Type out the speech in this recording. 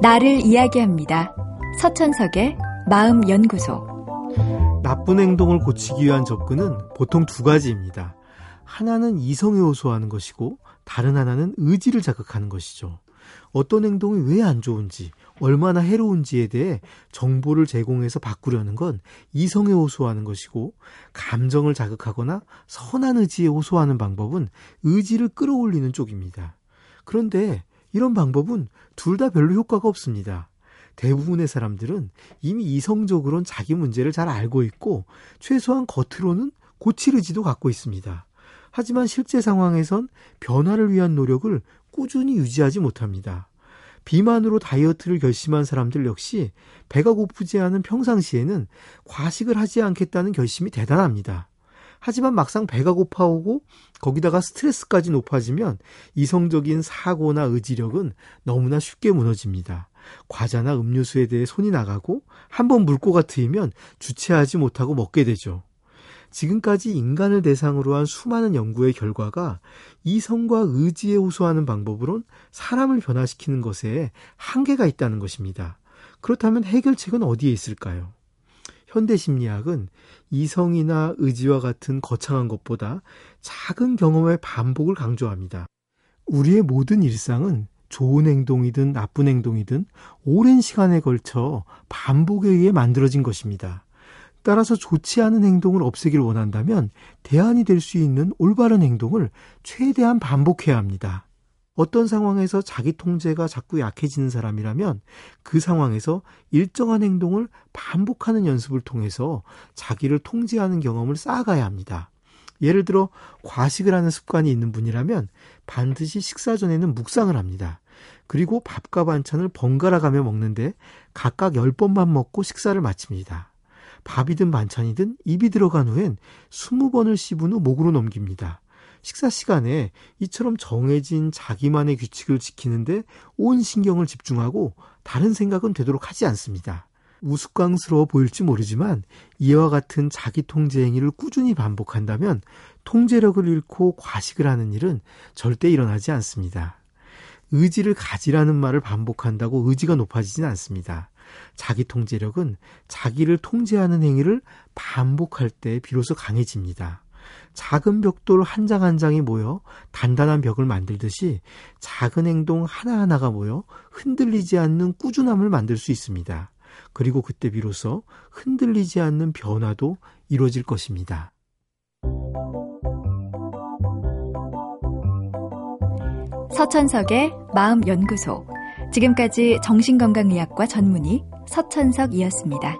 나를 이야기합니다. 서천석의 마음연구소. 나쁜 행동을 고치기 위한 접근은 보통 두 가지입니다. 하나는 이성에 호소하는 것이고 다른 하나는 의지를 자극하는 것이죠. 어떤 행동이 왜 안 좋은지, 얼마나 해로운지에 대해 정보를 제공해서 바꾸려는 건 이성에 호소하는 것이고, 감정을 자극하거나 선한 의지에 호소하는 방법은 의지를 끌어올리는 쪽입니다. 그런데 이런 방법은 둘 다 별로 효과가 없습니다. 대부분의 사람들은 이미 이성적으로는 자기 문제를 잘 알고 있고 최소한 겉으로는 고칠 의지도 갖고 있습니다. 하지만 실제 상황에선 변화를 위한 노력을 꾸준히 유지하지 못합니다. 비만으로 다이어트를 결심한 사람들 역시 배가 고프지 않은 평상시에는 과식을 하지 않겠다는 결심이 대단합니다. 하지만 막상 배가 고파오고 거기다가 스트레스까지 높아지면 이성적인 사고나 의지력은 너무나 쉽게 무너집니다. 과자나 음료수에 대해 손이 나가고 한 번 물고가 트이면 주체하지 못하고 먹게 되죠. 지금까지 인간을 대상으로 한 수많은 연구의 결과가 이성과 의지에 호소하는 방법으론 사람을 변화시키는 것에 한계가 있다는 것입니다. 그렇다면 해결책은 어디에 있을까요? 현대 심리학은 이성이나 의지와 같은 거창한 것보다 작은 경험의 반복을 강조합니다. 우리의 모든 일상은 좋은 행동이든 나쁜 행동이든 오랜 시간에 걸쳐 반복에 의해 만들어진 것입니다. 따라서 좋지 않은 행동을 없애길 원한다면 대안이 될 수 있는 올바른 행동을 최대한 반복해야 합니다. 어떤 상황에서 자기 통제가 자꾸 약해지는 사람이라면 그 상황에서 일정한 행동을 반복하는 연습을 통해서 자기를 통제하는 경험을 쌓아가야 합니다. 예를 들어 과식을 하는 습관이 있는 분이라면 반드시 식사 전에는 묵상을 합니다. 그리고 밥과 반찬을 번갈아 가며 먹는데 각각 10번만 먹고 식사를 마칩니다. 밥이든 반찬이든 입이 들어간 후엔 20번을 씹은 후 목으로 넘깁니다. 식사 시간에 이처럼 정해진 자기만의 규칙을 지키는데 온 신경을 집중하고 다른 생각은 되도록 하지 않습니다. 우스꽝스러워 보일지 모르지만 이와 같은 자기 통제 행위를 꾸준히 반복한다면 통제력을 잃고 과식을 하는 일은 절대 일어나지 않습니다. 의지를 가지라는 말을 반복한다고 의지가 높아지진 않습니다. 자기 통제력은 자기를 통제하는 행위를 반복할 때 비로소 강해집니다. 작은 벽돌 한 장 한 장이 모여 단단한 벽을 만들듯이 작은 행동 하나하나가 모여 흔들리지 않는 꾸준함을 만들 수 있습니다. 그리고 그때 비로소 흔들리지 않는 변화도 이루어질 것입니다. 서천석의 마음연구소. 지금까지 정신건강의학과 전문의 서천석이었습니다.